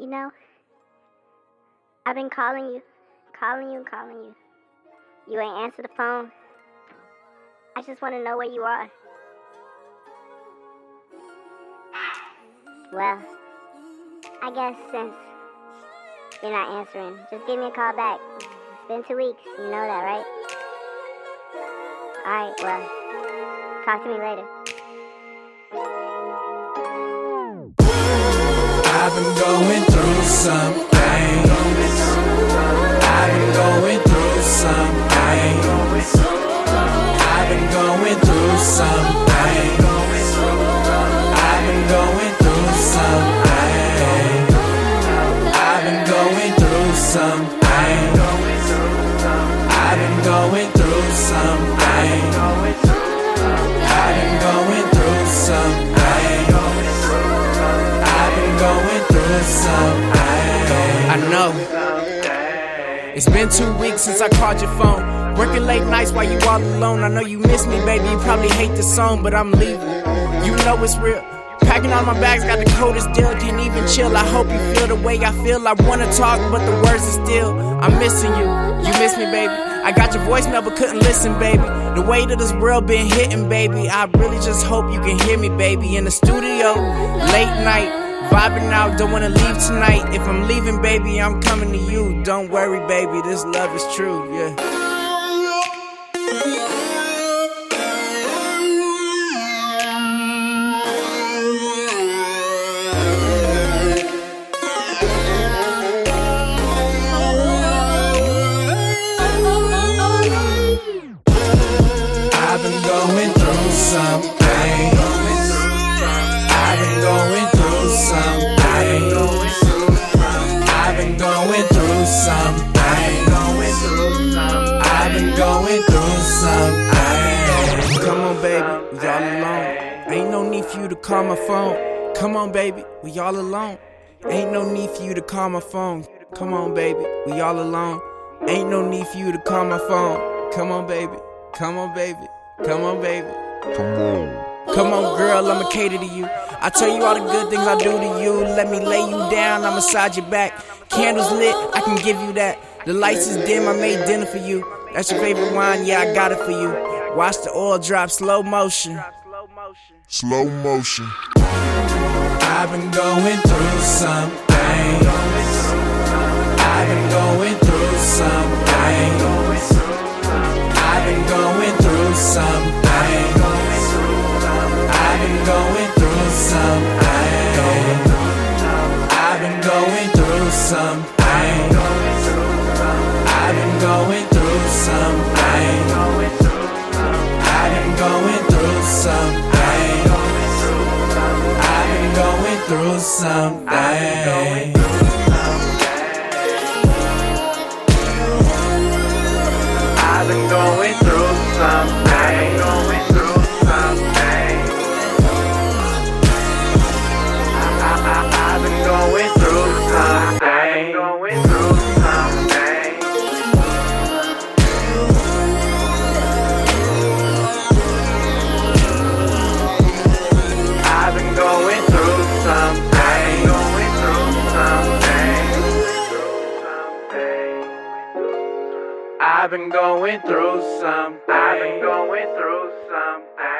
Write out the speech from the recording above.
You know, I've been calling you, calling you, and calling you. You ain't answer the phone. I just want to know where you are. Well, I guess since you're not answering, just give me a call back. It's been two weeks. You know that, right? Alright, well, talk to me later. I've been going through some things. I've been going through some things. I've been going through some things. I've been going through some things. I've been going through some things. I've been going through some things. I've been going through some things. I've been going I know. It's been two weeks since I called your phone. Working late nights while you all alone. I know you miss me, baby. You probably hate the song, but I'm leaving. You know it's real. Packing all my bags, got the coldest deal. Can't even chill. I hope you feel the way I feel. I wanna talk, but the words are still. I'm missing you. You miss me, baby. I got your voicemail, but couldn't listen, baby. The weight of this world been hitting, baby. I really just hope you can hear me, baby. In the studio, late night. Vibing out, don't wanna leave tonight. If I'm leaving, baby, I'm coming to you. Don't worry, baby, this love is true, yeah. Through something. I've been going through something. Come on, baby, we all alone. Ain't no need for you to call my phone. Come on, baby, we all alone. Ain't no need for you to call my phone. Come on, baby, we all alone. Ain't no need for you to call my phone. Come on, baby, come on, baby, come on, baby. Come on. Come on, girl, I'ma cater to you. I tell you all the good things I do to you. Let me lay you down, I massage your back. Candles lit, I can give you that. The lights is dim, I made dinner for you. That's your favorite wine, yeah, I got it for you. Watch the oil drop, slow motion. Slow motion. I've been going through something. I've been going through something. Something. I've been going through something. I've been going through something. I've been going through something.